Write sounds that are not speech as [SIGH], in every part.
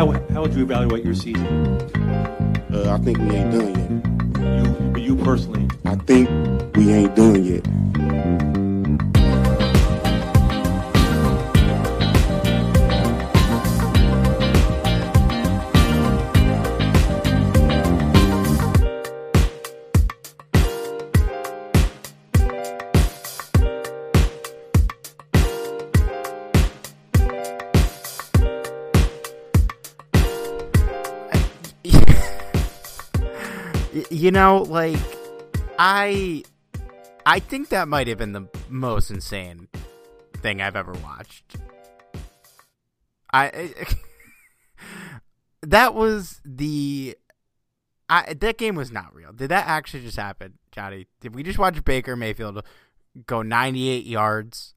How, how would you evaluate your season? Uh, I think we ain't done You, but you personally. I think we ain't done yet. You know like i i think that might have been the most insane thing i've ever watched i [LAUGHS] that was the I, that game was not real. Did that actually just happen, Johnny? Did we just watch Baker Mayfield go 98 yards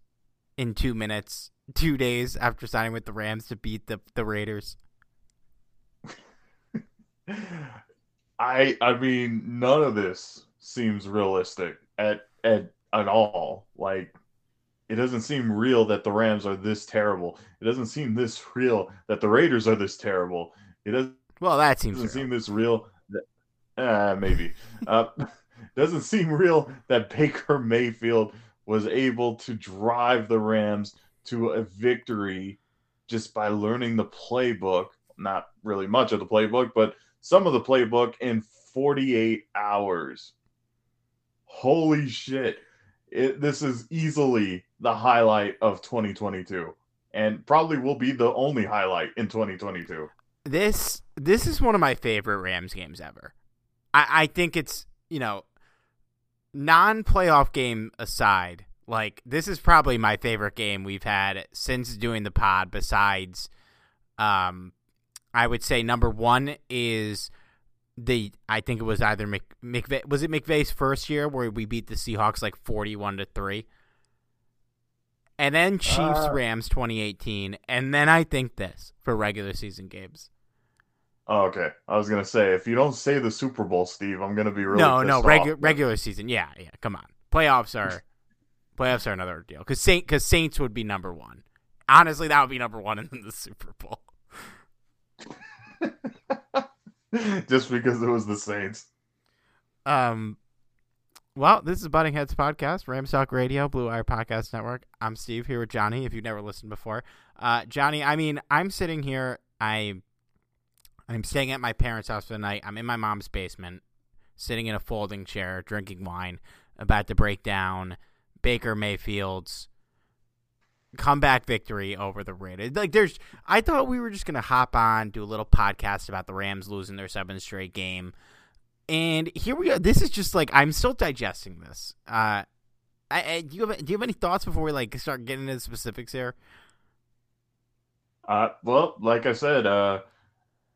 in two minutes, two days after signing with the Rams to beat the the Raiders? [LAUGHS] I I mean none of this seems realistic at at at all. Like it doesn't seem real that the Rams are this terrible. It doesn't seem this real that the Raiders are this terrible. It doesn't Well, that seems doesn't real. seem this real that uh, maybe. uh, [LAUGHS] doesn't seem real that Baker Mayfield was able to drive the Rams to a victory just by learning the playbook. Not really much of the playbook, but some of the playbook in 48 hours. Holy shit. It, this is easily the highlight of 2022 and probably will be the only highlight in 2022. this this is one of my favorite Rams games ever. I, I think it's you know non playoff game aside, like this is probably my favorite game we've had since doing the pod. Besides, um, I would say number one is the I think it was either Mc, McVay was it McVay's first year where we beat the Seahawks like forty one to three. And then Chiefs Uh, Rams 2018, and then I think this for regular season games. Oh, okay. I was gonna say if you don't say the Super Bowl, Steve, I'm gonna be really no, no, regular regular season. Yeah, yeah. Come on, playoffs are [LAUGHS] playoffs are another deal because Saint because Saints would be number one. Honestly, that would be number one in the Super Bowl. [LAUGHS] just because it was the Saints. Um, well, this is Butting Heads podcast, Rams Talk Radio, Blue Wire Podcast Network. I'm Steve here with Johnny. If you've never listened before, uh, Johnny, I mean, I'm sitting here. I I'm staying at my parents' house for the night. I'm in my mom's basement, sitting in a folding chair, drinking wine, about to break down Baker Mayfield's comeback victory over the Raiders. Like, there's, I thought we were just gonna hop on, do a little podcast about the Rams losing their seventh straight game, and here we are. This is just like I'm still digesting this. Uh, I, I, do you have do you have any thoughts before we like start getting into the specifics here? Uh, well, like I said, uh,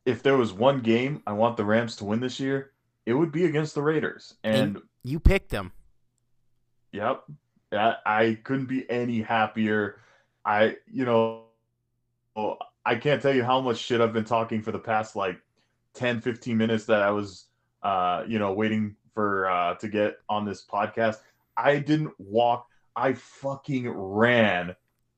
if there was one game I want the Rams to win this year, it would be against the Raiders. And You picked them. Yep. I, I couldn't be any happier. I, you know, I can't tell you how much shit I've been talking for the past like 10, 15 minutes that I was, uh, you know, waiting for, uh, to get on this podcast. I didn't walk I fucking ran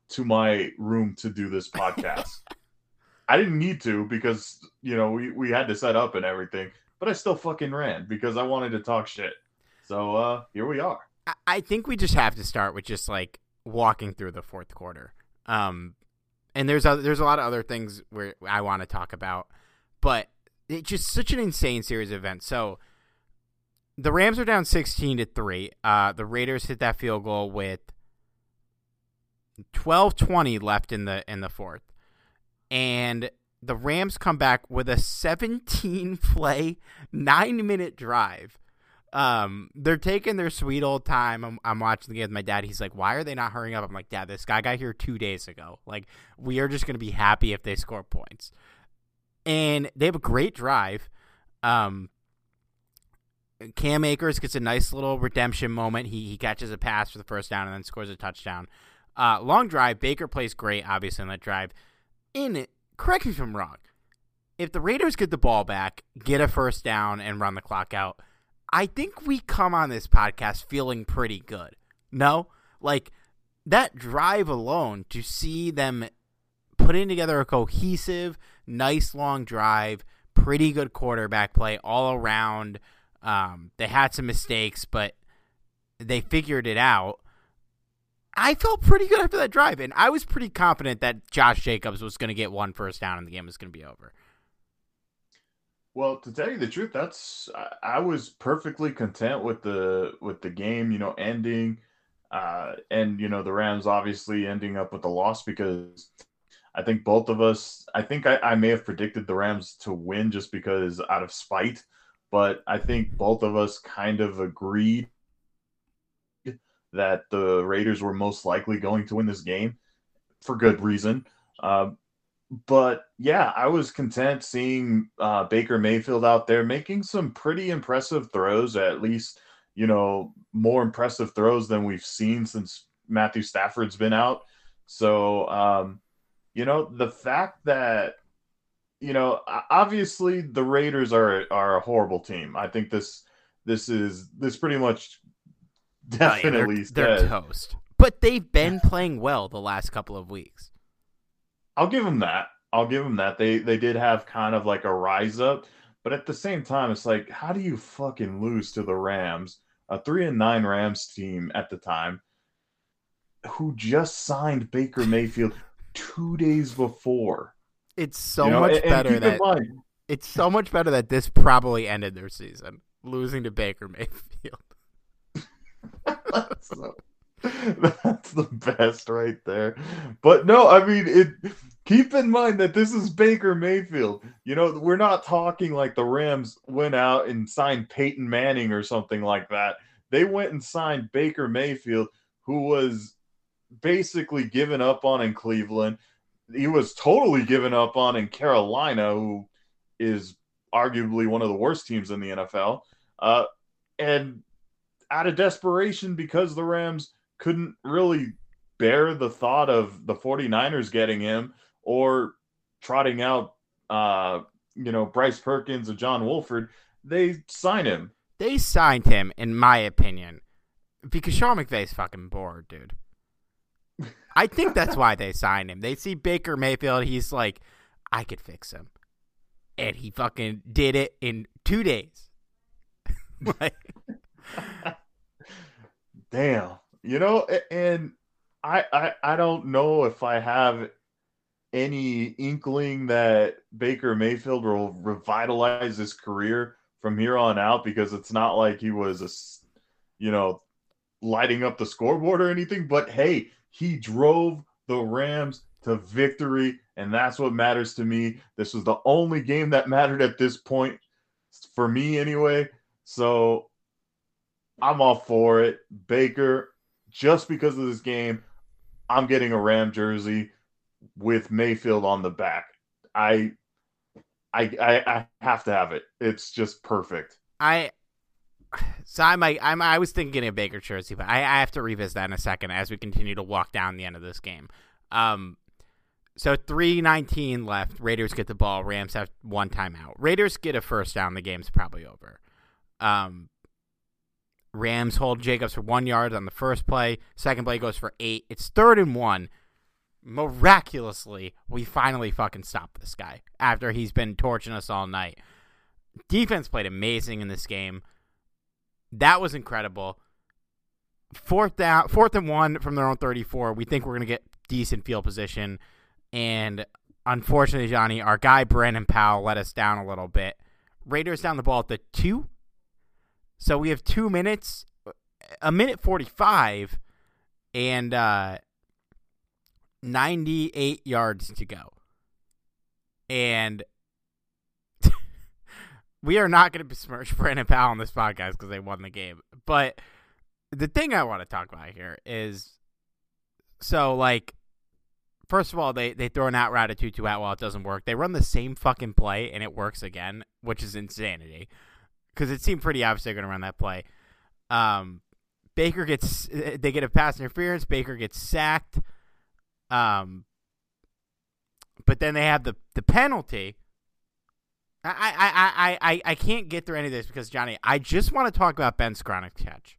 to my room to do this podcast. [LAUGHS] I didn't need to because you know we, we had to set up and everything, but I still fucking ran because I wanted to talk shit. So uh here we are. I, I think we just have to start with just like walking through the fourth quarter. Um, and there's other, there's a lot of other things where I want to talk about, but it's just such an insane series of events. So the Rams are down 16 to 3. Uh, the Raiders hit that field goal with 12:20 left in the in the fourth. And the Rams come back with a 17 [LAUGHS] play, 9 minute drive. Um, they're taking their sweet old time. I'm, I'm watching the game with my dad. He's like, "Why are they not hurrying up?" I'm like, "Dad, this guy got here two days ago. Like, we are just gonna be happy if they score points." And they have a great drive. Um, Cam Akers gets a nice little redemption moment. He he catches a pass for the first down and then scores a touchdown. Uh, long drive. Baker plays great, obviously, on that drive. In correct me if I'm wrong. If the Raiders get the ball back, get a first down, and run the clock out, I think we come on this podcast feeling pretty good. No? Like, that drive alone, to see them putting together a cohesive, nice long drive, pretty good quarterback play all around – um, they had some mistakes, but they figured it out. I felt pretty good after that drive, and I was pretty confident that Josh Jacobs was going to get one first down and the game was going to be over. Well, to tell you the truth, that's I was perfectly content with the with the game, you know, ending, uh, and you know the Rams obviously ending up with the loss because I think both of us, I think I, I may have predicted the Rams to win just because out of spite but I think both of us kind of agreed that the Raiders were most likely going to win this game for good reason. Uh, but yeah, I was content seeing uh, Baker Mayfield out there making some pretty impressive throws, at least, you know, more impressive throws than we've seen since Matthew Stafford's been out. So, um, you know, the fact that you know, obviously the Raiders are are a horrible team. I think this this is this pretty much definitely they're, they're toast. But they've been playing well the last couple of weeks. I'll give them that. I'll give them that. They they did have kind of like a rise up, but at the same time, it's like, how do you fucking lose to the Rams, a three and nine Rams team at the time, who just signed Baker Mayfield two days before? It's so you know, much and, better and that it's so much better that this probably ended their season losing to Baker Mayfield. [LAUGHS] so, [LAUGHS] that's the best right there. But no, I mean it. Keep in mind that this is Baker Mayfield. You know, we're not talking like the Rams went out and signed Peyton Manning or something like that. They went and signed Baker Mayfield, who was basically given up on in Cleveland he was totally given up on in Carolina, who is arguably one of the worst teams in the NFL. Uh, and out of desperation, because the Rams couldn't really bear the thought of the 49ers getting him or trotting out, uh, you know, Bryce Perkins or John Wolford, they sign him. They signed him, in my opinion, because Sean McVay's fucking bored, dude. I think that's why they signed him. They see Baker Mayfield. He's like, I could fix him, and he fucking did it in two days. [LAUGHS] like, [LAUGHS] damn, you know, and I, I I don't know if I have any inkling that Baker Mayfield will revitalize his career from here on out because it's not like he was a, you know, lighting up the scoreboard or anything. But hey, he drove the Rams to victory, and that's what matters to me. This was the only game that mattered at this point for me, anyway. So I'm all for it. Baker, just because of this game, I'm getting a Ram jersey with Mayfield on the back. I I I, I have to have it. It's just perfect. I so I'm like I'm I was thinking a Baker jersey, but I, I have to revisit that in a second as we continue to walk down the end of this game. Um, so three nineteen left. Raiders get the ball. Rams have one timeout. Raiders get a first down. The game's probably over. Um, Rams hold Jacobs for one yard on the first play. Second play goes for eight. It's third and one. Miraculously, we finally fucking stop this guy after he's been torching us all night. Defense played amazing in this game. That was incredible. Fourth down, fourth and one from their own 34. We think we're gonna get decent field position, and unfortunately, Johnny, our guy Brandon Powell let us down a little bit. Raiders down the ball at the two, so we have two minutes, a minute 45, and uh, 98 yards to go. And [LAUGHS] we are not going to besmirch Brandon Powell on this podcast because they won the game. But the thing I want to talk about here is so, like, first of all, they, they throw an out route at Tutu Atwell. It doesn't work. They run the same fucking play and it works again, which is insanity because it seemed pretty obvious they're going to run that play. Um, Baker gets they get a pass interference. Baker gets sacked. Um, but then they have the the penalty. I I, I, I, I can't get through any of this because Johnny, I just want to talk about Ben Skowronek's catch.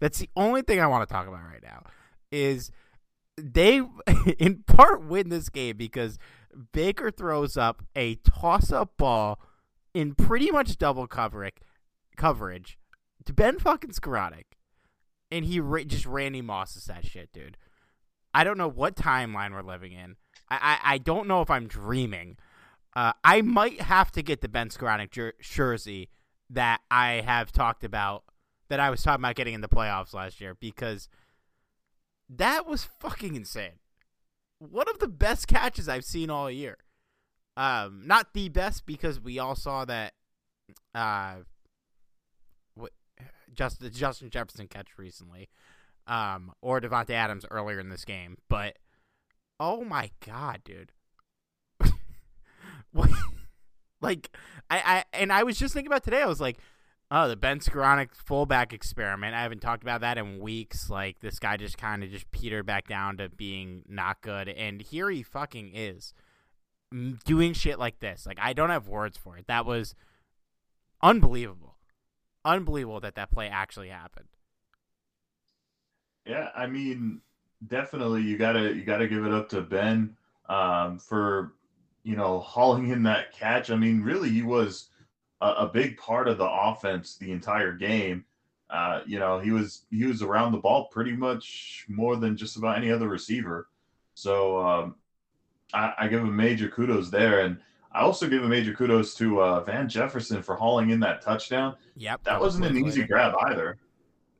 That's the only thing I want to talk about right now. Is they [LAUGHS] in part win this game because Baker throws up a toss up ball in pretty much double coverage coverage to Ben fucking Skowronek. And he ra- just Randy Mosses that shit, dude. I don't know what timeline we're living in. I, I, I don't know if I'm dreaming. Uh, I might have to get the Ben Skowronek jer- jersey that I have talked about, that I was talking about getting in the playoffs last year, because that was fucking insane. One of the best catches I've seen all year. Um, not the best because we all saw that uh, what just the Justin Jefferson catch recently, um, or Davante Adams earlier in this game. But oh my god, dude, [LAUGHS] what? like I, I and I was just thinking about today. I was like, oh, the Ben Skowronek fullback experiment. I haven't talked about that in weeks. Like this guy just kind of just petered back down to being not good, and here he fucking is doing shit like this. Like I don't have words for it. That was unbelievable, unbelievable that that play actually happened. Yeah, I mean, definitely you gotta you gotta give it up to Ben um, for you know hauling in that catch. I mean, really, he was a, a big part of the offense the entire game. Uh, you know, he was he was around the ball pretty much more than just about any other receiver. So um, I, I, give him major kudos there, and I also give a major kudos to uh, Van Jefferson for hauling in that touchdown. Yep, that wasn't an easy grab either.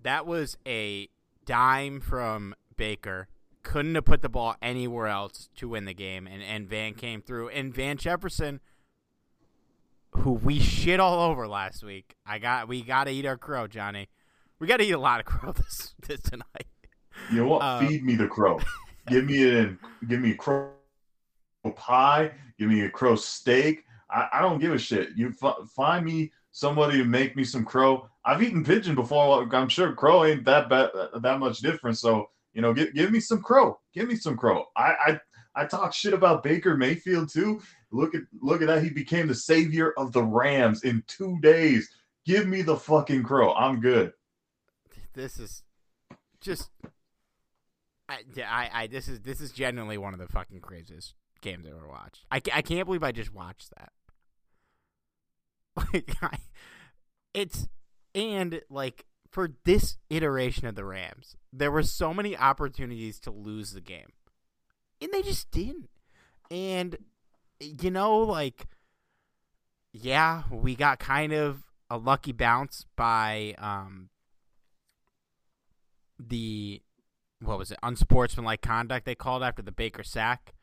That was a dime from Baker. Couldn't have put the ball anywhere else to win the game, and, and Van came through. And Van Jefferson, who we shit all over last week, I got we got to eat our crow, Johnny. We got to eat a lot of crow [LAUGHS] this this tonight. You know what? Um, Feed me the crow. [LAUGHS] give me it in. Give me a crow pie. Give me a crow steak. I, I don't give a shit. You f- find me somebody to make me some crow. I've eaten pigeon before. I'm sure crow ain't that bad, that much different. So you know, give, give me some crow. Give me some crow. I, I I talk shit about Baker Mayfield too. Look at look at that. He became the savior of the Rams in two days. Give me the fucking crow. I'm good. This is just I, I, I this is this is genuinely one of the fucking craziest games I ever watched. I, I can't believe I just watched that. [LAUGHS] Like I, it's and like for this iteration of the Rams, there were so many opportunities to lose the game, and they just didn't. And you know, like, yeah, we got kind of a lucky bounce by um the what was it unsportsmanlike conduct they called after the Baker sack,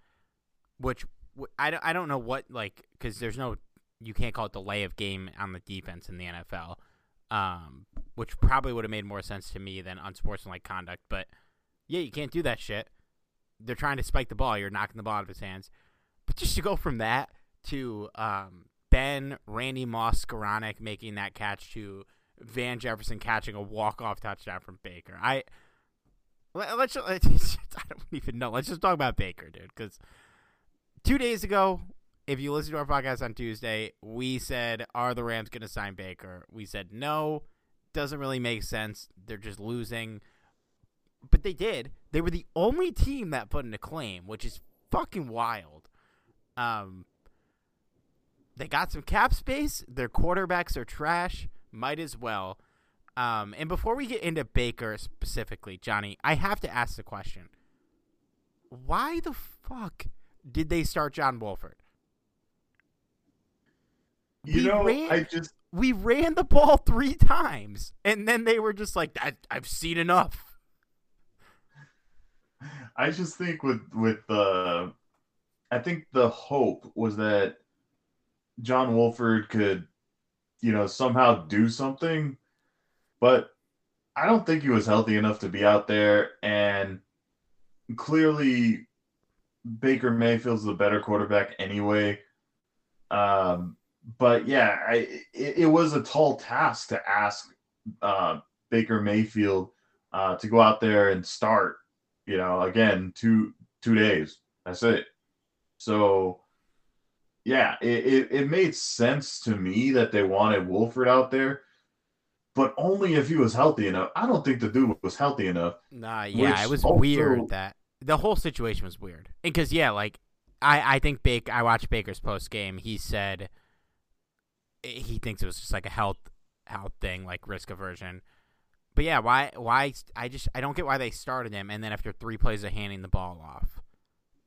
which I, don't, I don't know what like because there's no you can't call it delay of game on the defense in the NFL um, which probably would have made more sense to me than unsportsmanlike conduct. But yeah, you can't do that shit. They're trying to spike the ball. You're knocking the ball out of his hands. But just to go from that to um, Ben, Randy Moss, Skowronek making that catch to Van Jefferson catching a walk-off touchdown from Baker. I let's, let's [LAUGHS] I don't even know. Let's just talk about Baker, dude. Because two days ago if you listen to our podcast on Tuesday, we said, Are the Rams going to sign Baker? We said no. doesn't really make sense. They're just losing. But they did. They were the only team that put in a claim, which is fucking wild. Um, they got some cap space. Their quarterbacks are trash. Might as well. Um, and before we get into Baker specifically, Johnny, I have to ask the question: Why the fuck did they start John Wolford? You We know, ran- I just We ran the ball three times, and then they were just like, I, "I've seen enough." I just think with with the, I think the hope was that John Wolford could, you know, somehow do something, but I don't think he was healthy enough to be out there. And clearly, Baker Mayfield's the better quarterback anyway. Um, but yeah, I it, it was a tall task to ask uh, Baker Mayfield uh, to go out there and start you know again two two days. That's it. So yeah it, it, it made sense to me that they wanted wolford out there but only if he was healthy enough. I don't think the dude was healthy enough. Nah, yeah, it was also- weird that the whole situation was weird. Because yeah, like I I think Baker. I watched Baker's post game. He said he thinks it was just like a health health thing, like risk aversion. But yeah, why why I just I don't get why they started him, and then after three plays of handing the ball off,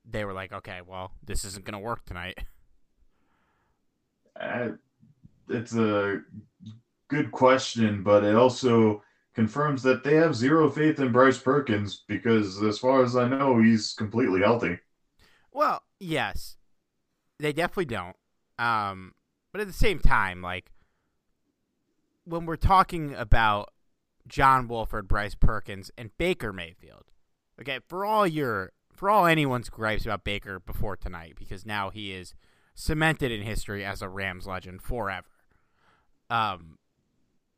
they were like, okay, well this isn't gonna work tonight. [LAUGHS] Uh, it's a good question but it also confirms that they have zero faith in bryce perkins because as far as i know he's completely healthy Well, yes, they definitely don't. Um, but at the same time, like when we're talking about John Wolford, Bryce Perkins, and Baker Mayfield, okay, for all your for all anyone's gripes about Baker before tonight, because now he is cemented in history as a Rams legend forever. Um,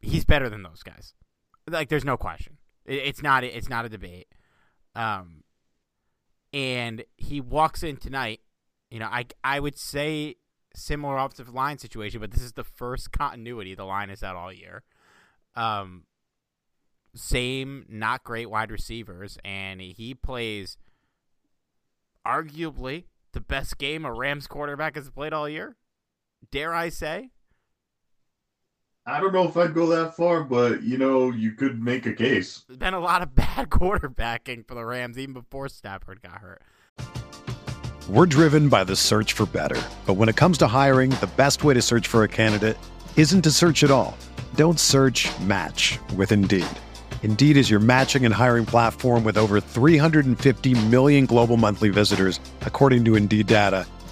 he's better than those guys. Like, there's no question. It, it's not. It's not a debate. Um, and he walks in tonight. You know, I I would say similar offensive line situation, but this is the first continuity the line is had all year. Um, same not great wide receivers, and he plays arguably the best game a Rams quarterback has played all year. Dare I say? I don't know if I'd go that far, but you know, you could make a case. There's been a lot of [LAUGHS] bad quarterbacking for the Rams even before Stafford got hurt. We're driven by the search for better. But when it comes to hiring, the best way to search for a candidate isn't to search at all. Don't search match with Indeed. Indeed is your matching and hiring platform with over 350 million global monthly visitors, according to Indeed data,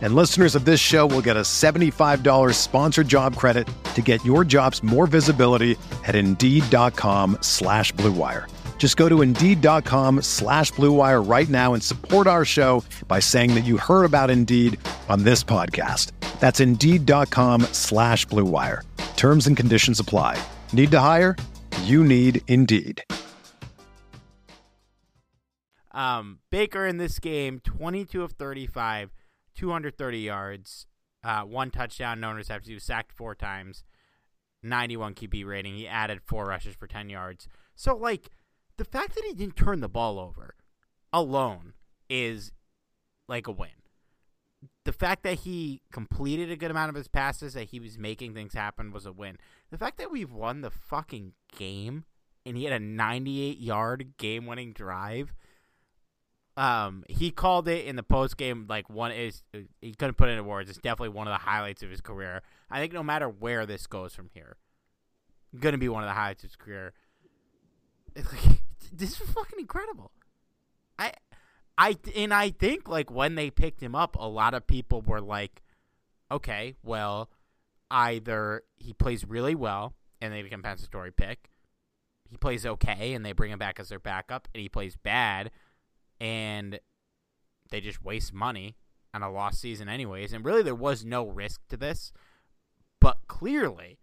And listeners of this show will get a $75 sponsored job credit to get your jobs more visibility at Indeed.com slash Blue Wire. Just go to Indeed.com slash Blue Wire right now and support our show by saying that you heard about Indeed on this podcast. That's Indeed.com slash Blue Wire. Terms and conditions apply. Need to hire? You need Indeed. Um, Baker in this game, 22 of 35, 230 yards, uh, one touchdown, no interceptions. He was sacked four times, 91 QB rating. He added four rushes for 10 yards. So, like, the fact that he didn't turn the ball over alone is like a win. The fact that he completed a good amount of his passes, that he was making things happen, was a win. The fact that we've won the fucking game and he had a 98 yard game winning drive um, he called it in the post game like one is he couldn't put it in words. It's definitely one of the highlights of his career. I think no matter where this goes from here, gonna be one of the highlights of his career. [LAUGHS] This is fucking incredible. I, I and I think like when they picked him up, a lot of people were like, okay, well, either he plays really well and they compensatory pick, he plays okay and they bring him back as their backup, and he plays bad, and they just waste money on a lost season, anyways. And really, there was no risk to this, but clearly,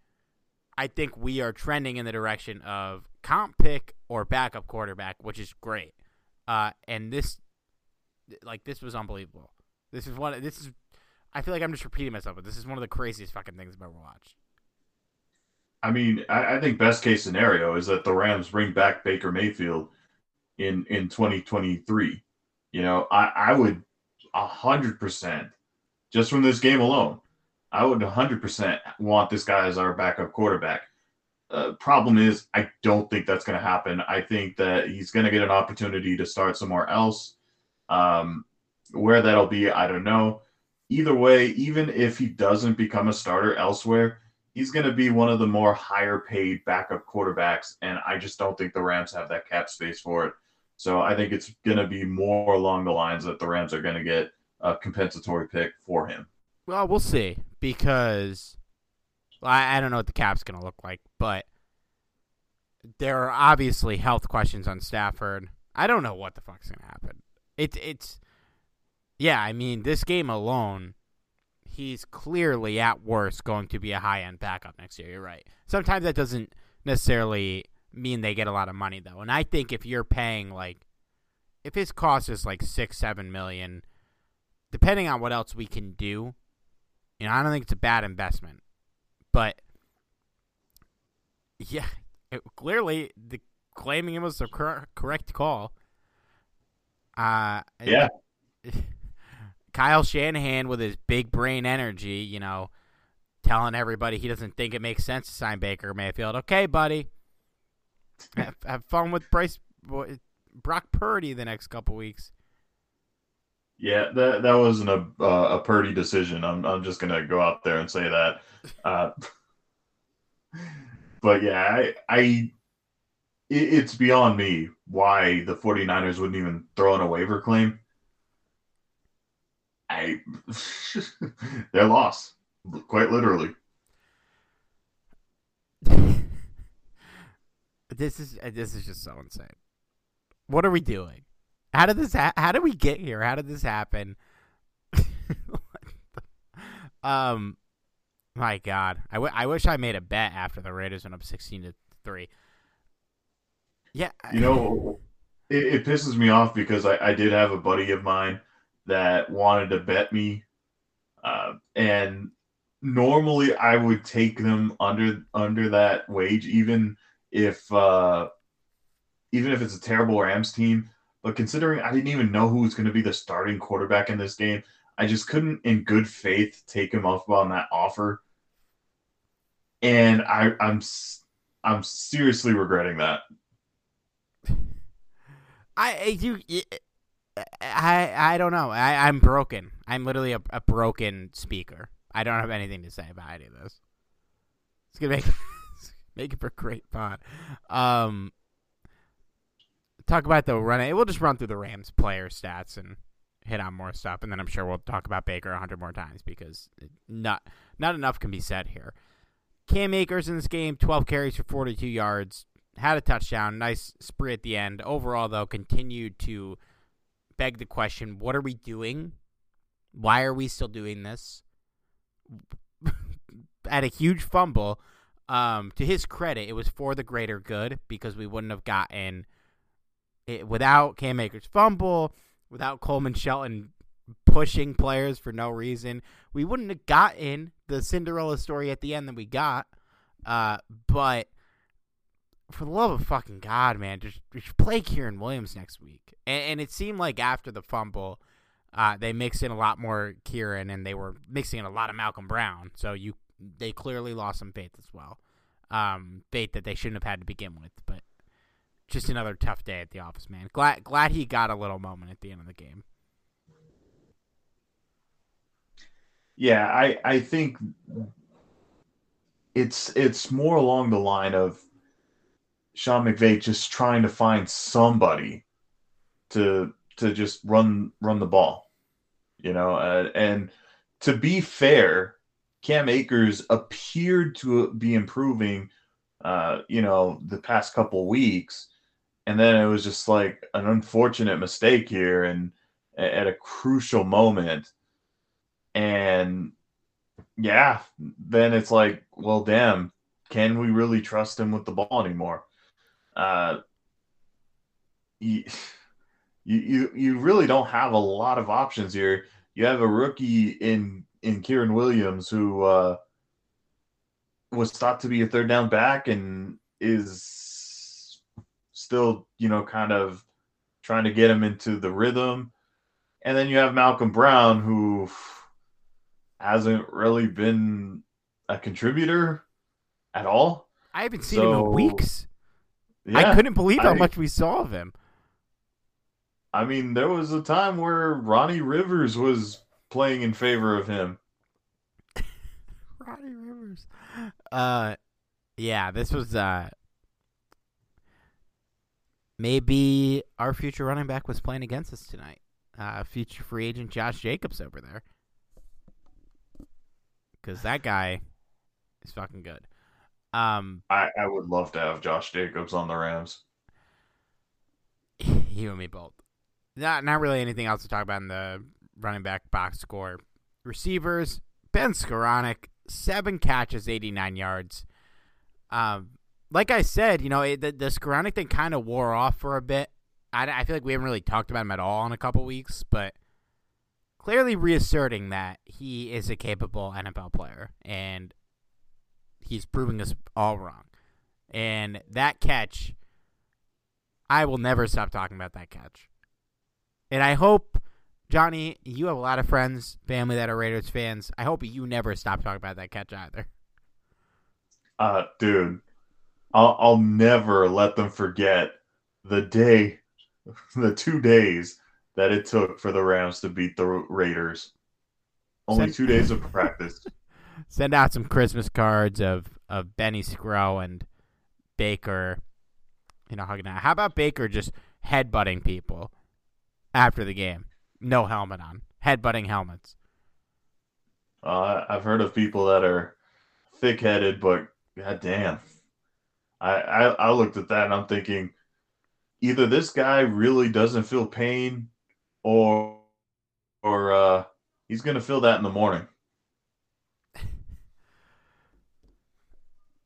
I think we are trending in the direction of comp pick or backup quarterback, which is great. Uh, and this, like, this was unbelievable. This is one. This is. I feel like I'm just repeating myself, but this is one of the craziest fucking things I've ever watched. I mean, I, I, think best case scenario is that the Rams bring back Baker Mayfield in in 2023. You know, I, I would hundred percent just from this game alone. I would hundred percent want this guy as our backup quarterback. Uh, problem is, I don't think that's going to happen. I think that he's going to get an opportunity to start somewhere else. Um, where that'll be, I don't know. Either way, even if he doesn't become a starter elsewhere, he's going to be one of the more higher paid backup quarterbacks, and I just don't think the Rams have that cap space for it. So I think it's going to be more along the lines that the Rams are going to get a compensatory pick for him. Well, we'll see because I, I don't know what the cap's going to look like, but there are obviously health questions on Stafford. I don't know what the fuck's going to happen. It's it's yeah, I mean, this game alone he's clearly at worst going to be a high end backup next year. You're right. Sometimes that doesn't necessarily mean they get a lot of money though. And I think if you're paying like if his cost is like six, seven million, depending on what else we can do, you know, I don't think it's a bad investment. But [LAUGHS] yeah, it, clearly the claiming it was the cor- correct call. Uh, yeah. [LAUGHS] Kyle Shanahan with his big brain energy, you know, telling everybody he doesn't think it makes sense to sign Baker Mayfield. Okay, buddy. Have, have fun with Bryce Brock Purdy the next couple weeks. Yeah, that that wasn't a uh, a Purdy decision. I'm I'm just gonna go out there and say that. Uh, [LAUGHS] but yeah, I I it, it's beyond me why the 49ers wouldn't even throw in a waiver claim. I [LAUGHS] they're lost, quite literally. [LAUGHS] this is this is just so insane. What are we doing? How did this? Ha- how did we get here? How did this happen? [LAUGHS] um, my God, I, w- I wish I made a bet after the Raiders went up sixteen to three. Yeah, you know, it, it pisses me off because I, I did have a buddy of mine that wanted to bet me, uh, and normally I would take them under under that wage, even if uh, even if it's a terrible Rams team. But considering I didn't even know who was going to be the starting quarterback in this game, I just couldn't, in good faith, take him up on that offer. And I, I'm I'm seriously regretting that. [LAUGHS] I you I I don't know. I I'm broken. I'm literally a, a broken speaker. I don't have anything to say about any of this. It's gonna make make it for great pod. Um, talk about the run. We'll just run through the Rams player stats and hit on more stuff, and then I'm sure we'll talk about Baker a hundred more times because not not enough can be said here. Cam Akers in this game, 12 carries for 42 yards, had a touchdown, nice spree at the end. Overall, though, continued to beg the question what are we doing? Why are we still doing this? [LAUGHS] At a huge fumble, um, to his credit, it was for the greater good because we wouldn't have gotten it without Cam Akers' fumble, without Coleman Shelton pushing players for no reason. We wouldn't have gotten the Cinderella story at the end that we got. Uh, but for the love of fucking God, man, just, just play Kyren Williams next week. And, and, it seemed like after the fumble, uh, they mixed in a lot more Kyren and they were mixing in a lot of Malcolm Brown. So you, they clearly lost some faith as well. Um, faith that they shouldn't have had to begin with, but just another tough day at the office, man. Glad, glad he got a little moment at the end of the game. Yeah, I, I think it's it's more along the line of Sean McVay just trying to find somebody to to just run run the ball, you know. Uh, and to be fair, Cam Akers appeared to be improving uh, you know, the past couple weeks. And then it was just like an unfortunate mistake here and at a crucial moment. And yeah, then it's like, well, damn, can we really trust him with the ball anymore? Uh, [LAUGHS] you, you you really don't have a lot of options here. You have a rookie in in Kyren Williams who uh, was thought to be a third down back and is still, you know, kind of trying to get him into the rhythm. And then you have Malcolm Brown who hasn't really been a contributor at all. I haven't seen so, him in weeks. Yeah, I couldn't believe how I, much we saw of him. I mean, there was a time where Ronnie Rivers was playing in favor of him. [LAUGHS] Roddy Rivers. Uh yeah, this was uh maybe our future running back was playing against us tonight. Uh future free agent Josh Jacobs over there. Cuz that guy is fucking good. Um I I would love to have Josh Jacobs on the Rams. [LAUGHS] You and me both. Not not really anything else to talk about in the running back box score. Receivers, Ben Skowronek, seven catches, 89 yards. Um, like I said, you know, it, the, the Skowronek thing kind of wore off for a bit. I, I feel like we haven't really talked about him at all in a couple weeks, but clearly reasserting that he is a capable NFL player, and he's proving us all wrong. And that catch, I will never stop talking about that catch. And I hope, Johnny, you have a lot of friends, family that are Raiders fans. I hope you never stop talking about that catch either. Uh, dude, I'll, I'll never let them forget the day, [LAUGHS] the two days that it took for the Rams to beat the Raiders. Only send, two days of practice. [LAUGHS] Send out some Christmas cards of, of Benny Scrow and Baker, you know, hugging out. How about Baker just headbutting people? after the game. No helmet on. Headbutting helmets. Uh, I've heard of people that are thick headed, but goddamn. I, I I looked at that and I'm thinking either this guy really doesn't feel pain or or uh, he's gonna feel that in the morning.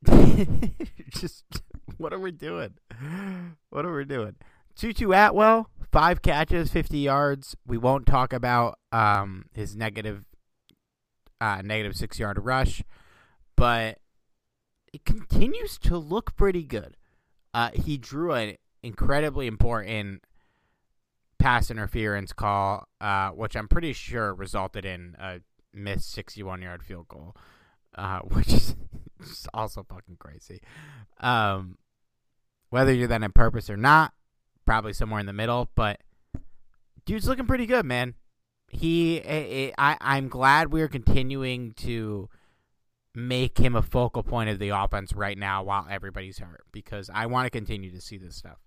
[LAUGHS] Just what are we doing? What are we doing? Tutu Atwell five catches, 50 yards. We won't talk about um, his negative, uh, negative six yard rush, but it continues to look pretty good. Uh, he drew an incredibly important pass interference call, uh, which I'm pretty sure resulted in a missed 61 yard field goal, uh, [LAUGHS] which is also fucking crazy. Um, whether you're that on purpose or not, probably somewhere in the middle, but dude's looking pretty good, man. He, eh, eh, I, I'm glad we're continuing to make him a focal point of the offense right now while everybody's hurt because I want to continue to see this stuff.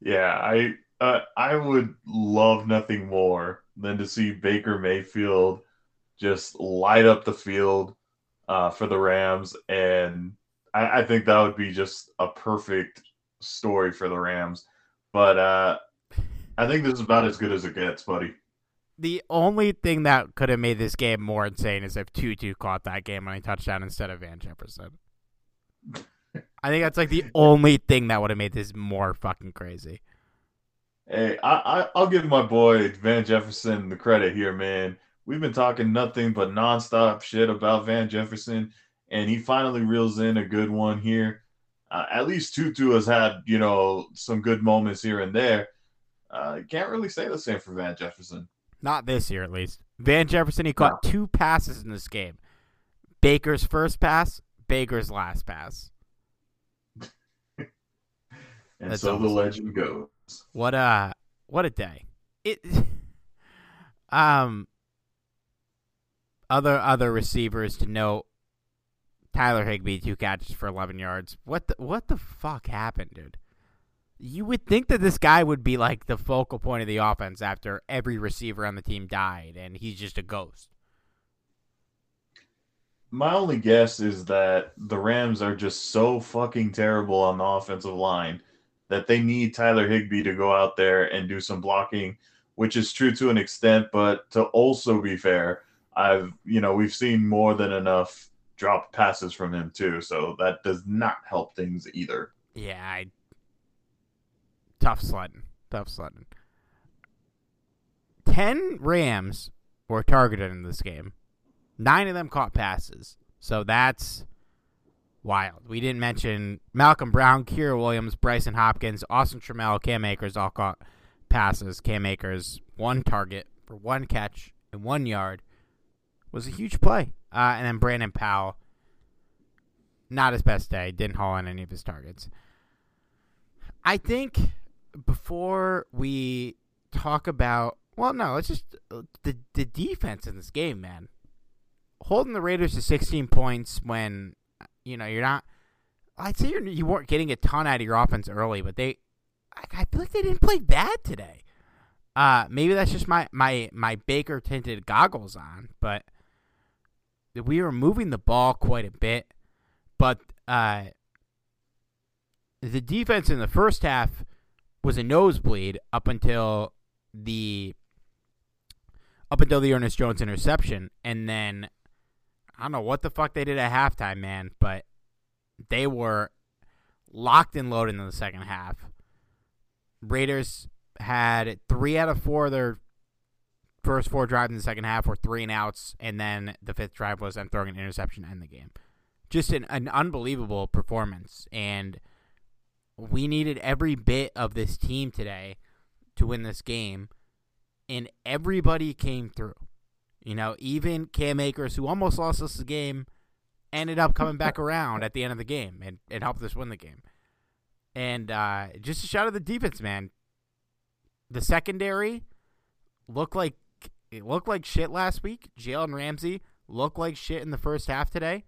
Yeah, I uh, I would love nothing more than to see Baker Mayfield just light up the field uh, for the Rams, and I, I think that would be just a perfect story for the Rams. But uh, I think this is about as good as it gets, buddy. The only thing that could have made this game more insane is if Tutu caught that game on a touchdown instead of Van Jefferson. I think that's like the [LAUGHS] only thing that would have made this more fucking crazy. Hey, I, I will give my boy Van Jefferson the credit here, man. We've been talking nothing but nonstop shit about Van Jefferson, and he finally reels in a good one here. Uh, at least Tutu has had, you know, some good moments here and there. Uh, can't really say the same for Van Jefferson. Not this year, at least. Van Jefferson, he caught no. two passes in this game. Baker's first pass, Baker's last pass. [LAUGHS] and That's so awesome. the legend goes. What a what a day! It [LAUGHS] um other other receivers to note. Tyler Higbee, two catches for 11 yards. What the what the fuck happened, dude? You would think that this guy would be like the focal point of the offense after every receiver on the team died, and he's just a ghost. my only guess is that the Rams are just so fucking terrible on the offensive line that they need Tyler Higbee to go out there and do some blocking, which is true to an extent, but to also be fair, I've you know, we've seen more than enough drop passes from him too, so that does not help things either. Yeah, I tough sledding. Tough sledding. Ten Rams were targeted in this game. Nine of them caught passes. So that's wild. We didn't mention Malcolm Brown, Kyren Williams, Brycen Hopkins, Austin Trammell, Cam Akers all caught passes. Cam Akers, one target for one catch and one yard was a huge play. Uh, and then Brandon Powell, not his best day, didn't haul in any of his targets. I think before we talk about, well, no, let's just the the defense in this game, man. Holding the Raiders to 16 points when you know you're not. I'd say you're, you weren't getting a ton out of your offense early, but they, I, I feel like they didn't play bad today. Uh, maybe that's just my my my Baker tinted goggles on, but we were moving the ball quite a bit. But uh, the defense in the first half was a nosebleed up until the up until the Ernest Jones interception, and then I don't know what the fuck they did at halftime, man, but they were locked and loaded in the second half. Raiders had three out of four of their first four drives in the second half were three and outs, and then the fifth drive was them throwing an interception to end the game. Just an, an unbelievable performance, and we needed every bit of this team today to win this game, and everybody came through. You know, even Cam Akers, who almost lost us the game, ended up coming back [LAUGHS] around at the end of the game and, and helped us win the game. And uh, just a shout of the defense, man. The secondary looked like it looked like shit last week. Jalen Ramsey looked like shit in the first half today.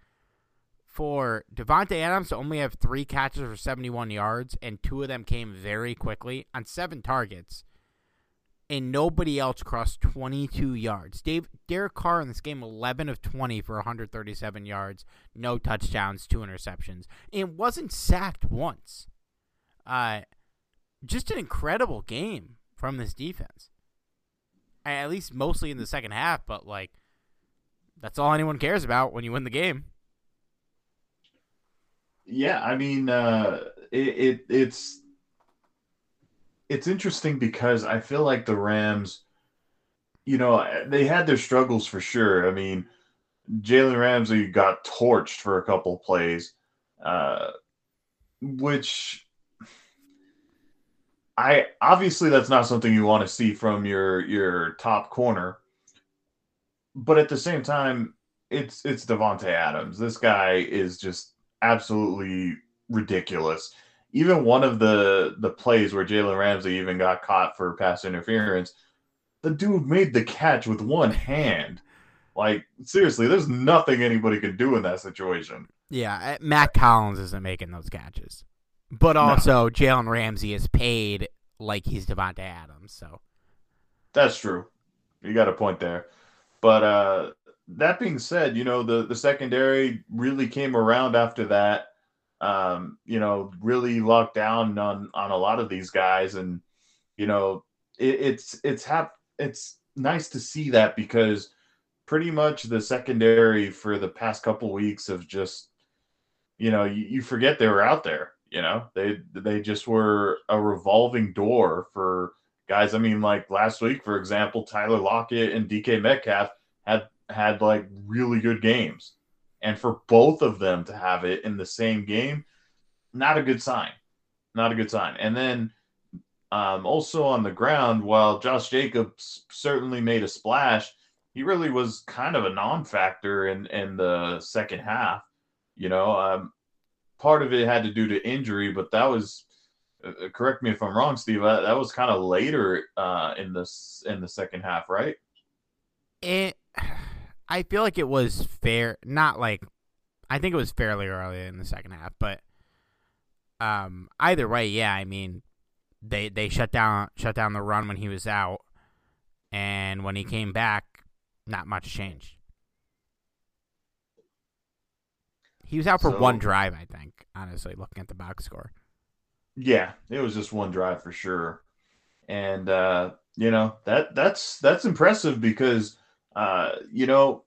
For Davante Adams to only have three catches for 71 yards, and two of them came very quickly on seven targets and nobody else crossed 22 yards. Dave Derek Carr in this game 11 of 20 for 137 yards, no touchdowns, two interceptions, and wasn't sacked once. Uh just an incredible game from this defense. At least mostly in the second half, but like that's all anyone cares about when you win the game. Yeah, I mean, uh, it, it it's it's interesting because I feel like the Rams, you know, they had their struggles for sure. I mean, Jalen Ramsey got torched for a couple plays, uh, which I obviously that's not something you want to see from your your top corner. But at the same time, it's it's Davante Adams. This guy is just absolutely ridiculous even one of the the plays where Jalen Ramsey even got caught for pass interference, the dude made the catch with one hand. Like seriously, there's nothing anybody could do in that situation. Yeah, Matt Collins isn't making those catches, but also no. Jalen Ramsey is paid like he's Davante Adams. So that's true. You got a point there, but uh, that being said, you know the the secondary really came around after that um, you know, really locked down on on a lot of these guys, and you know, it, it's it's hap- it's nice to see that because pretty much the secondary for the past couple weeks of just you know you, you forget they were out there you know they they just were a revolving door for guys i mean like last week for example tyler lockett and dk metcalf had had like really good games and for both of them to have it in the same game, not a good sign. Not a good sign. And then um, also on the ground, while Josh Jacobs certainly made a splash, he really was kind of a non-factor in in the second half. You know, um, part of it had to do to injury, but that was uh, uh correct me if I'm wrong, Steve. Uh, that was kind of later uh, in this in the second half, right? It [SIGHS] I feel like it was fair, not like I think it was fairly early in the second half, but um, either way, yeah. I mean, they they shut down shut down the run when he was out, and when he came back, not much changed. He was out for So- one drive, I think. Honestly, looking at the box score. Yeah, it was just one drive for sure. And uh, you know, that that's that's impressive because uh, you know,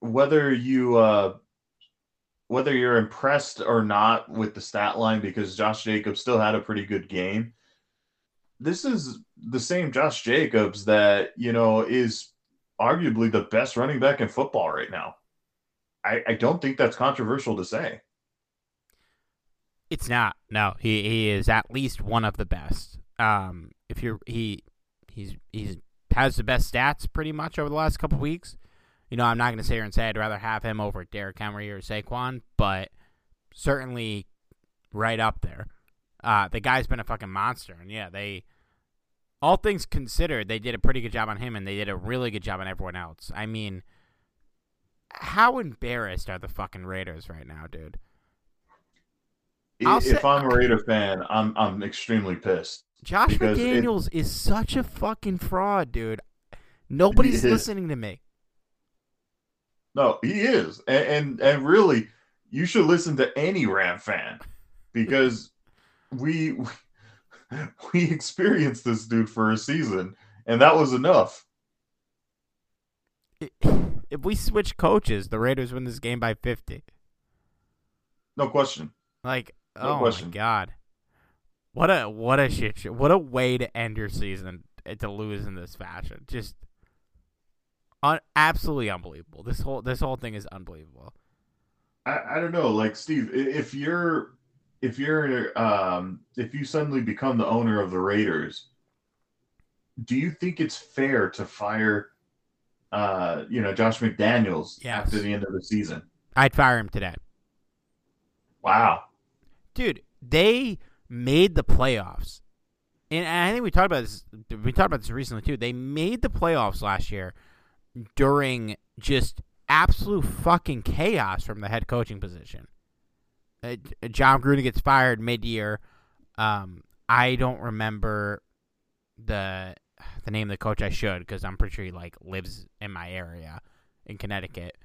whether you uh whether you're impressed or not with the stat line because Josh Jacobs still had a pretty good game. This is the same Josh Jacobs that, you know, is arguably the best running back in football right now. I, I don't think that's controversial to say. It's not. No, he he is at least one of the best. Um, if you're he he's he's has the best stats pretty much over the last couple weeks. You know, I'm not going to sit here and say I'd rather have him over Derrick Henry or Saquon, but certainly right up there. Uh, the guy's been a fucking monster, and yeah, they all things considered, they did a pretty good job on him, and they did a really good job on everyone else. I mean, how embarrassed are the fucking Raiders right now, dude? I'll if say- I'm a Raider fan, I'm I'm extremely pissed. Josh McDaniels is such a fucking fraud, dude. Nobody's listening to me. No, he is, and, and and really, you should listen to any Ram fan because [LAUGHS] we we experienced this dude for a season, and that was enough. [SIGHS] If we switch coaches, the Raiders win this game by 50. No question. Like, No oh question. my god. What a what a shit show. What a way to end your season uh, to lose in this fashion. Just un- absolutely unbelievable. This whole this whole thing is unbelievable. I, I don't know, like Steve, if you're if you're um if you suddenly become the owner of the Raiders, do you think it's fair to fire uh you know Josh McDaniels Yes. after the end of the season? I'd fire him today. Wow. dude, they made the playoffs, and I think we talked about this. We talked about this recently too. They made the playoffs last year during just absolute fucking chaos from the head coaching position. Uh, Jon Gruden gets fired mid-year. Um, I don't remember the the name of the coach. I should because I'm pretty sure he like lives in my area in Connecticut.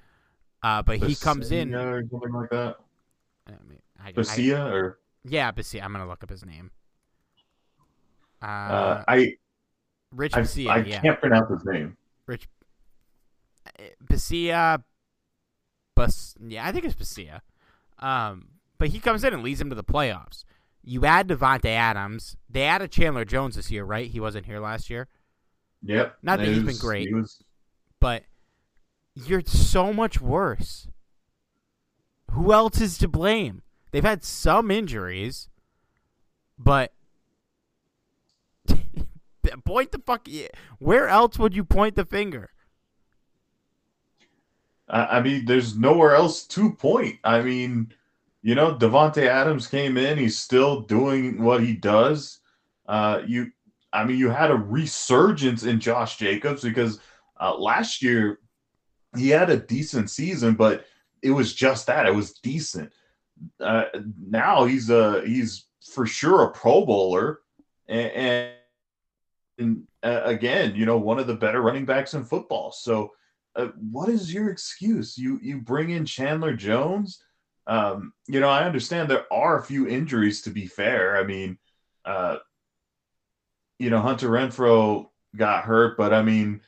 Uh, but he comes in. Basia or something like that. I mean, I, I, or yeah, Basia. I'm gonna look up his name. Uh, uh, I Rich I, Basia. I yeah, can't pronounce his name. Rich uh, Basia. Bas. Yeah, I think it's Basia. Um, but he comes in and leads them to the playoffs. You add Davante Adams. They added Chandler Jones this year, right? He wasn't here last year, Yep. Not that He he's been great. He was but you're so much worse. Who else is to blame? They've had some injuries, but [LAUGHS] point the fuck. Where else would you point the finger? I, I mean, there's nowhere else to point. I mean, you know, Davante Adams came in. He's still doing what he does. Uh, you, I mean, you had a resurgence in Josh Jacobs because uh, last year he had a decent season, but it was just that. It was decent. Uh, now he's a he's for sure a Pro Bowler, and, and, uh, again, you know, one of the better running backs in football. So uh, what is your excuse? You you bring in Chandler Jones. Um, you know, I understand there are a few injuries. To be fair, I mean, uh, you know, Hunter Renfrow got hurt, but I mean,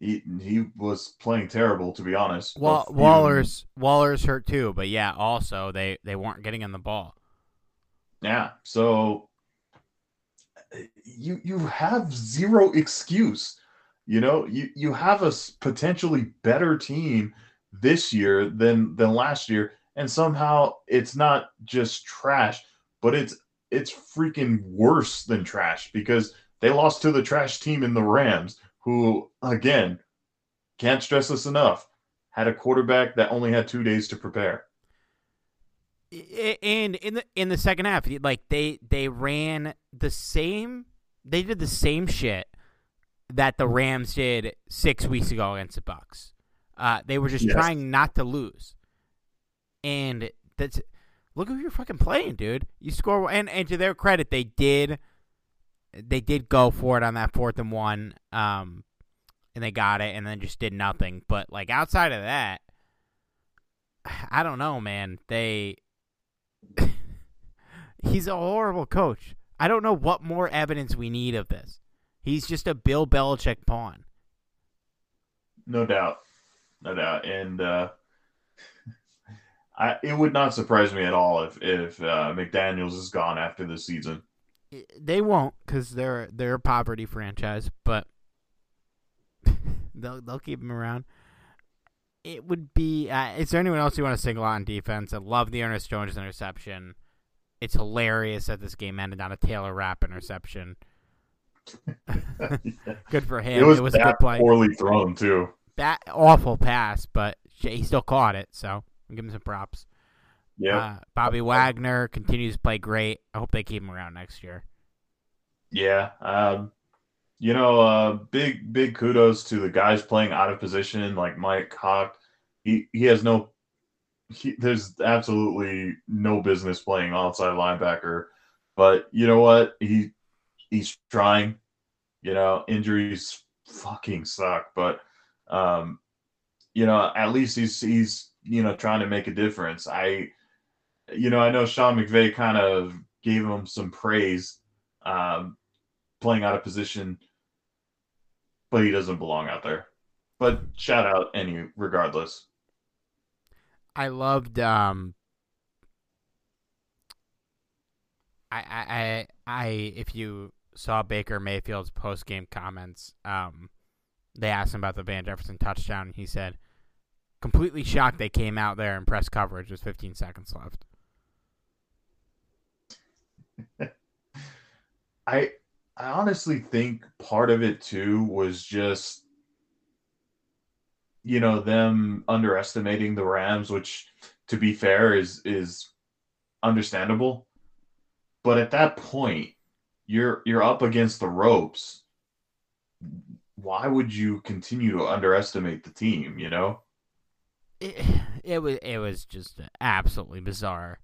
he he was playing terrible. To be honest, Wall- Both- even- Waller's Waller's hurt too, but yeah, also they they weren't getting in the ball. Yeah. So you you have zero excuse. You know, you you have a potentially better team this year than than last year, and somehow it's not just trash, but it's it's freaking worse than trash because they lost to the trash team in the Rams, who again can't stress this enough, had a quarterback that only had two days to prepare. And in the in the second half like they they ran the same they did the same shit that the Rams did 6 weeks ago against the Bucs. Uh they were just Yes. trying not to lose. And that's look who you're fucking playing, dude. You score and and to their credit they did they did go for it on that fourth and one um and they got it and then just did nothing. But like outside of that [SIGHS] I don't know, man. They [LAUGHS] he's a horrible coach. I don't know what more evidence we need of this. He's just a Bill Belichick pawn. No doubt, no doubt, and uh, [LAUGHS] I it would not surprise me at all if if uh, McDaniel's is gone after this season. They won't because they're they're a poverty franchise, but [LAUGHS] they'll they'll keep him around. It would be. Uh, is there anyone else you want to single out on defense? I love the Ernest Jones interception. It's hilarious that this game ended on a Taylor Rapp interception. [LAUGHS] good for him. It was, it was a good play. poorly thrown too. That awful pass, but he still caught it, so give him some props. Yeah, Uh, Bobby Wagner continues to play great. I hope they keep him around next year. yeah. Um, you know, uh, big big kudos to the guys playing out of position, like Mike Hoecht. He he has no. He, there's absolutely no business playing outside linebacker, but you know what? He he's trying. You know, injuries fucking suck, but um, you know, at least he's he's you know trying to make a difference. I, you know, I know Sean McVay kind of gave him some praise, um, playing out of position, but he doesn't belong out there. But shout out any regardless. I loved um I I I, if you saw Baker Mayfield's post game comments, um they asked him about the Van Jefferson touchdown and he said completely shocked they came out there and press coverage with 15 seconds left. [LAUGHS] I I honestly think part of it too was just you know them underestimating the Rams, which to be fair is is understandable. But at that point, you're you're up against the ropes. Why would you continue to underestimate the team, you know? It, it was it was just absolutely bizarre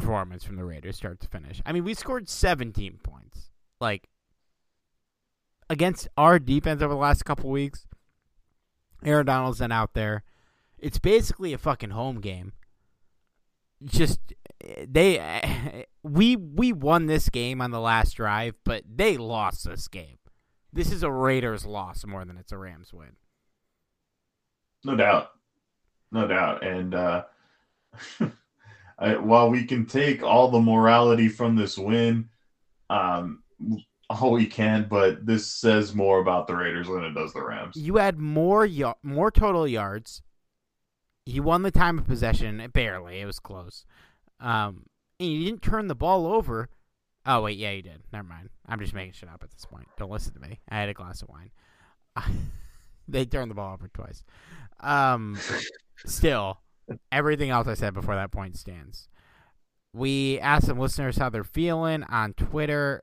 performance from the Raiders start to finish. I mean, we scored 17 points. Like against our defense over the last couple weeks. Aaron Donald's been out there. It's basically a fucking home game. Just they [LAUGHS] we we won this game on the last drive, but they lost this game. This is a Raiders loss more than it's a Rams win. No doubt. No doubt. And uh [LAUGHS] I, while we can take all the morality from this win, um, all we can, but this says more about the Raiders than it does the Rams. You had more y- more total yards. You won the time of possession barely. It was close. Um, and you didn't turn the ball over. Oh wait, yeah, you did. Never mind. I'm just making shit up at this point. Don't listen to me. I had a glass of wine. [LAUGHS] they turned the ball over twice. Um, [LAUGHS] still, everything else I said before that point stands. We asked some listeners how they're feeling on Twitter.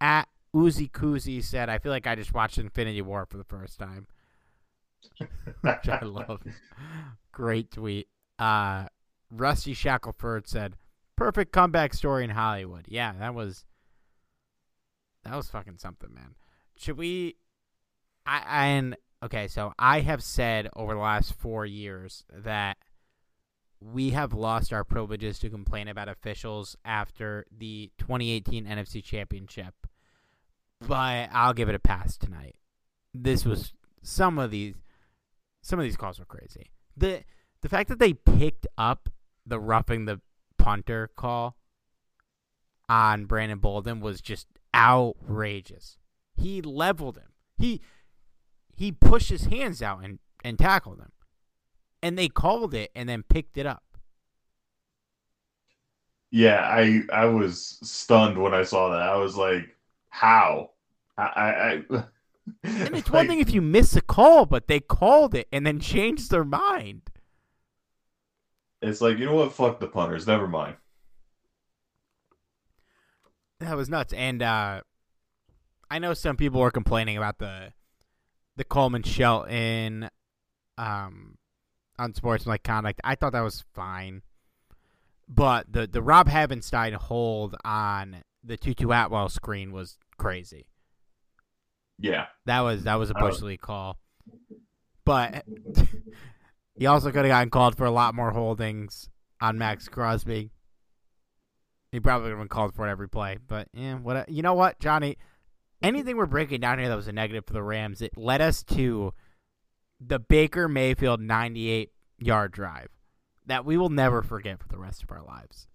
At Uzi Kuzi said, "I feel like I just watched Infinity War for the first time." Which I [LAUGHS] love. Great tweet. Uh, Rusty Shackelford said, "Perfect comeback story in Hollywood." Yeah, that was that was fucking something, man. Should we? I, I and okay, so I have said over the last four years that we have lost our privileges to complain about officials after the 2018 NFC Championship, but I'll give it a pass tonight. This was some of these, some of these calls were crazy. the The fact that they picked up the roughing the punter call on Brandon Bolden was just outrageous. He leveled him. He he pushed his hands out and, and tackled him. And they called it and then picked it up. Yeah, I I was stunned when I saw that. I was like, "How?" I, I, I And it's [LAUGHS] one thing if you miss a call, but they called it and then [LAUGHS] changed their mind. It's like you know what? Fuck the punters. Never mind. That was nuts. And uh, I know some people were complaining about the the Coleman Shelton um, unsportsmanlike conduct. I thought that was fine. But the, the Rob Havenstein hold on the Tutu Atwell screen was crazy. Yeah, That was that was a. Bush League call. But [LAUGHS] He also could have gotten called for a lot more holdings on Maxx Crosby. He probably would have been called for it every play. But yeah, what you know what, Johnny? Anything we're breaking down here that was a negative for the Rams, it led us to the Baker Mayfield 98 yard drive that we will never forget for the rest of our lives.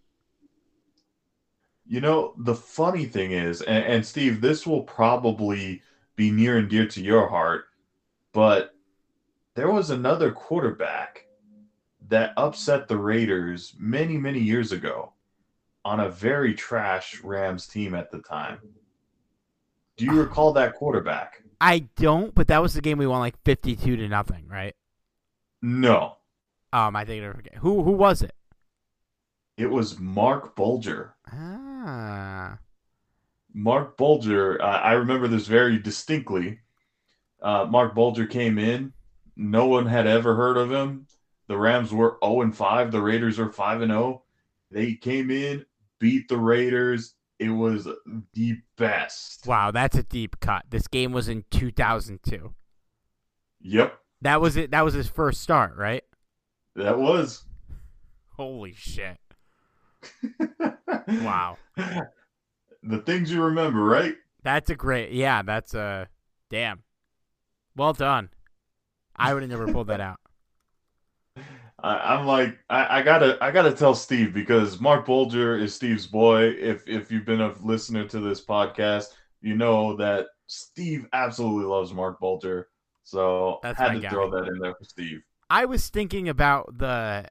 You know, the funny thing is, and, and Steve, this will probably be near and dear to your heart, but there was another quarterback that upset the Raiders many, many years ago on a very trash Rams team at the time. Do you [SIGHS] recall that quarterback? I don't, but that was the game we won like fifty-two to nothing, right? No, Um, I think I forget who who was it. it was Marc Bulger. Ah, Marc Bulger, I I remember this very distinctly. Uh, Marc Bulger came in. No one had ever heard of him. The Rams were 0 and 5. The Raiders are 5 and 0. They came in, beat the Raiders. It was the best. wow, that's a deep cut. This game was in two thousand two. Yep, That was it. That was his first start, right? that was. Holy shit! [LAUGHS] Wow, the things you remember, right? that's a great. Yeah, that's a damn. Well done. I would have never pulled that [LAUGHS] out. I, I'm like, I, I gotta, I gotta tell Steve because Marc Bulger is Steve's boy. If if you've been a listener to this podcast, you know that Steve absolutely loves Marc Bulger. So That's had to guy. throw that in there for Steve. I was thinking about the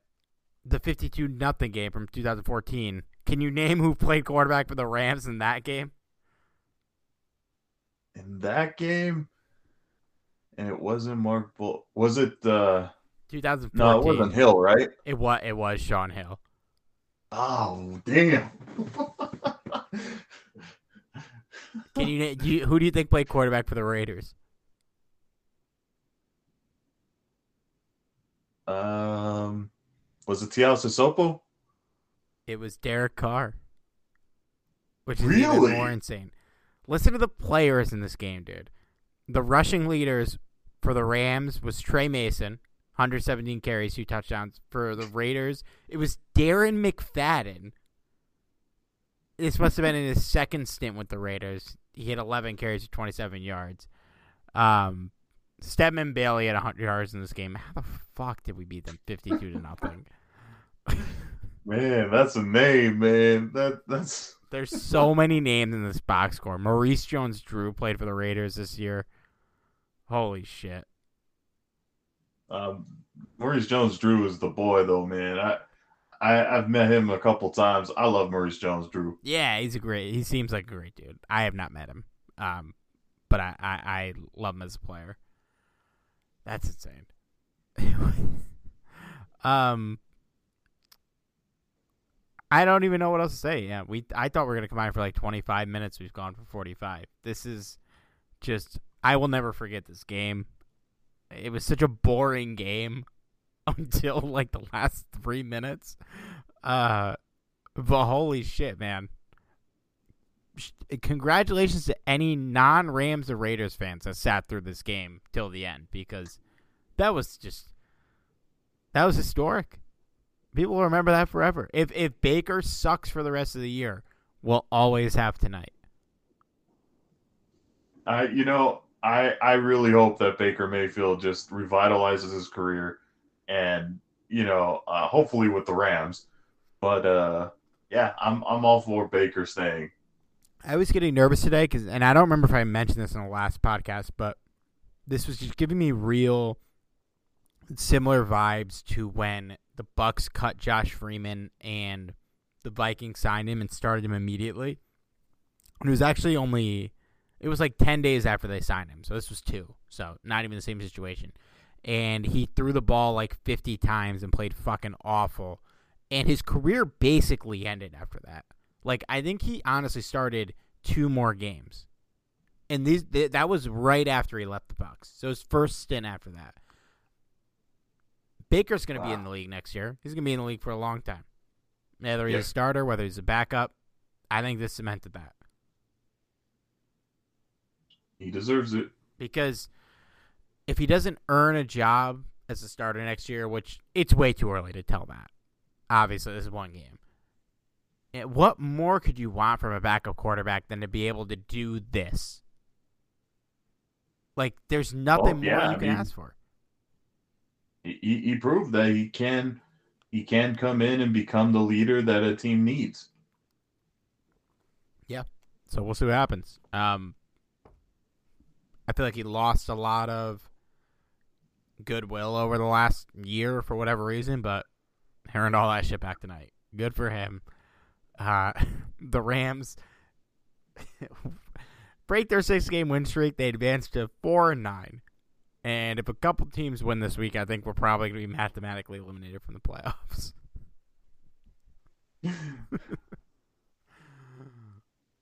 the fifty-two nothing game from 2014. Can you name who played quarterback for the Rams in that game? In that game, and it wasn't Marc Bul. Was it? uh 2014. No, it wasn't Hill, right? It was. It was Shaun Hill. Oh damn! [LAUGHS] Can you, do you who do you think played quarterback for the Raiders? um, was it Tiao Sisopo? It was Derek Carr, which is Really? even more insane. Listen to the players in this game, dude. The rushing leaders for the Rams was Tre Mason, 117 carries, two touchdowns. For the Raiders, it was Darren McFadden. This must have been in his second stint with the Raiders. He had 11 carries for 27 yards. Um, Stedman Bailey had 100 yards in this game. How the fuck did we beat them 52 to [LAUGHS] nothing? Man, that's a name, man. That that's [LAUGHS] There's so many names in this box score. Maurice Jones-Drew played for the Raiders this year. Holy shit! Um, Maurice Jones-Drew is the boy, though, man. I, I I've met him a couple times. I love Maurice Jones-Drew. Yeah, he's a great. He seems like a great dude. I have not met him, um, but I, I, I love him as a player. That's insane. [LAUGHS] um, I don't even know what else to say. Yeah, we. I thought we were gonna come on for like 25 minutes. We've gone for 45. This is just. I will never forget this game. It was such a boring game [LAUGHS] until like the last three minutes. Uh, but holy shit, man! Congratulations to any non-Rams or Raiders fans that sat through this game till the end because that was just that was historic. People will remember that forever. If if Baker sucks for the rest of the year, we'll always have tonight. I, you know, I I really hope that Baker Mayfield just revitalizes his career, and you know, uh, hopefully with the Rams. But uh, yeah, I'm I'm all for Baker staying. I was getting nervous today because, and I don't remember if I mentioned this in the last podcast, but this was just giving me real similar vibes to when the Bucs cut Josh Freeman and the Vikings signed him and started him immediately. And it was actually only it was like 10 days after they signed him. So this was 2. So not even the same situation. And he threw the ball like 50 times and played fucking awful. And his career basically ended after that. Like I think he honestly started two more games. And these th- that was right after he left the Bucs. So his first stint after that. Baker's going to be in the league next year. He's going to be in the league for a long time. Whether he's Yeah. a starter, whether he's a backup, I think this cemented that. He deserves it. Because if he doesn't earn a job as a starter next year, which it's way too early to tell that. Obviously, this is one game. And what more could you want from a backup quarterback than to be able to do this? Like, there's nothing Well, yeah, more you I can mean- ask for. He, he he proved that he can he can come in and become the leader that a team needs. Yeah. So we'll see what happens. Um, I feel like he lost a lot of goodwill over the last year for whatever reason, but he earned all that shit back tonight. Good for him. Uh, [LAUGHS] the Rams [LAUGHS] break their six game win streak. They advance to four and nine. And if a couple teams win this week, I think we're probably going to be mathematically eliminated from the playoffs. [LAUGHS]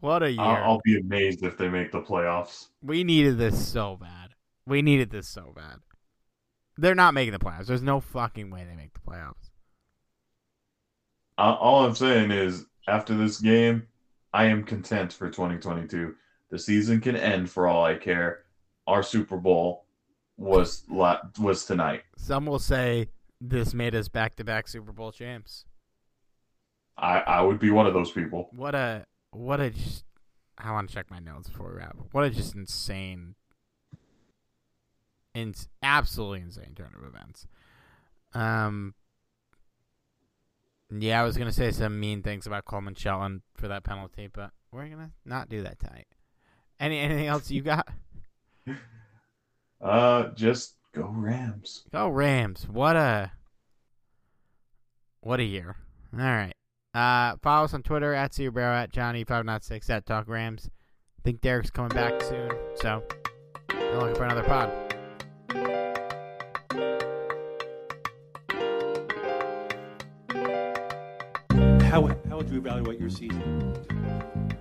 what a year! I'll, I'll be amazed if they make the playoffs. We needed this so bad. We needed this so bad. They're not making the playoffs. There's no fucking way they make the playoffs. Uh, all I'm saying is, after this game, I am content for 2022. The season can end for all I care. Our Super Bowl was la- was tonight. Some will say this made us back-to-back Super Bowl champs. I I would be one of those people. What a what a just. I want to check my notes before we wrap. What a just insane, in absolutely insane turn of events. Um. Yeah, I was gonna say some mean things about Coleman Shelton for that penalty, but we're gonna not do that tonight. Any anything else you got? [LAUGHS] Uh, just go Rams. Go Rams. What a what a year. All right. Uh follow us on Twitter at Cerebro at Johnny596 at Talk Rams. think Derek's coming back soon, so we're looking for another pod. How, how would you evaluate your season?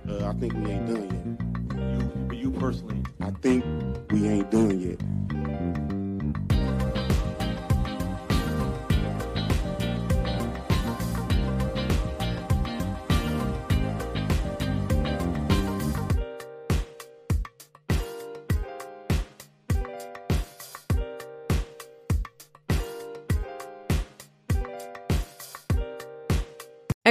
Uh, I think we ain't done You, but you personally. I think we ain't done yet.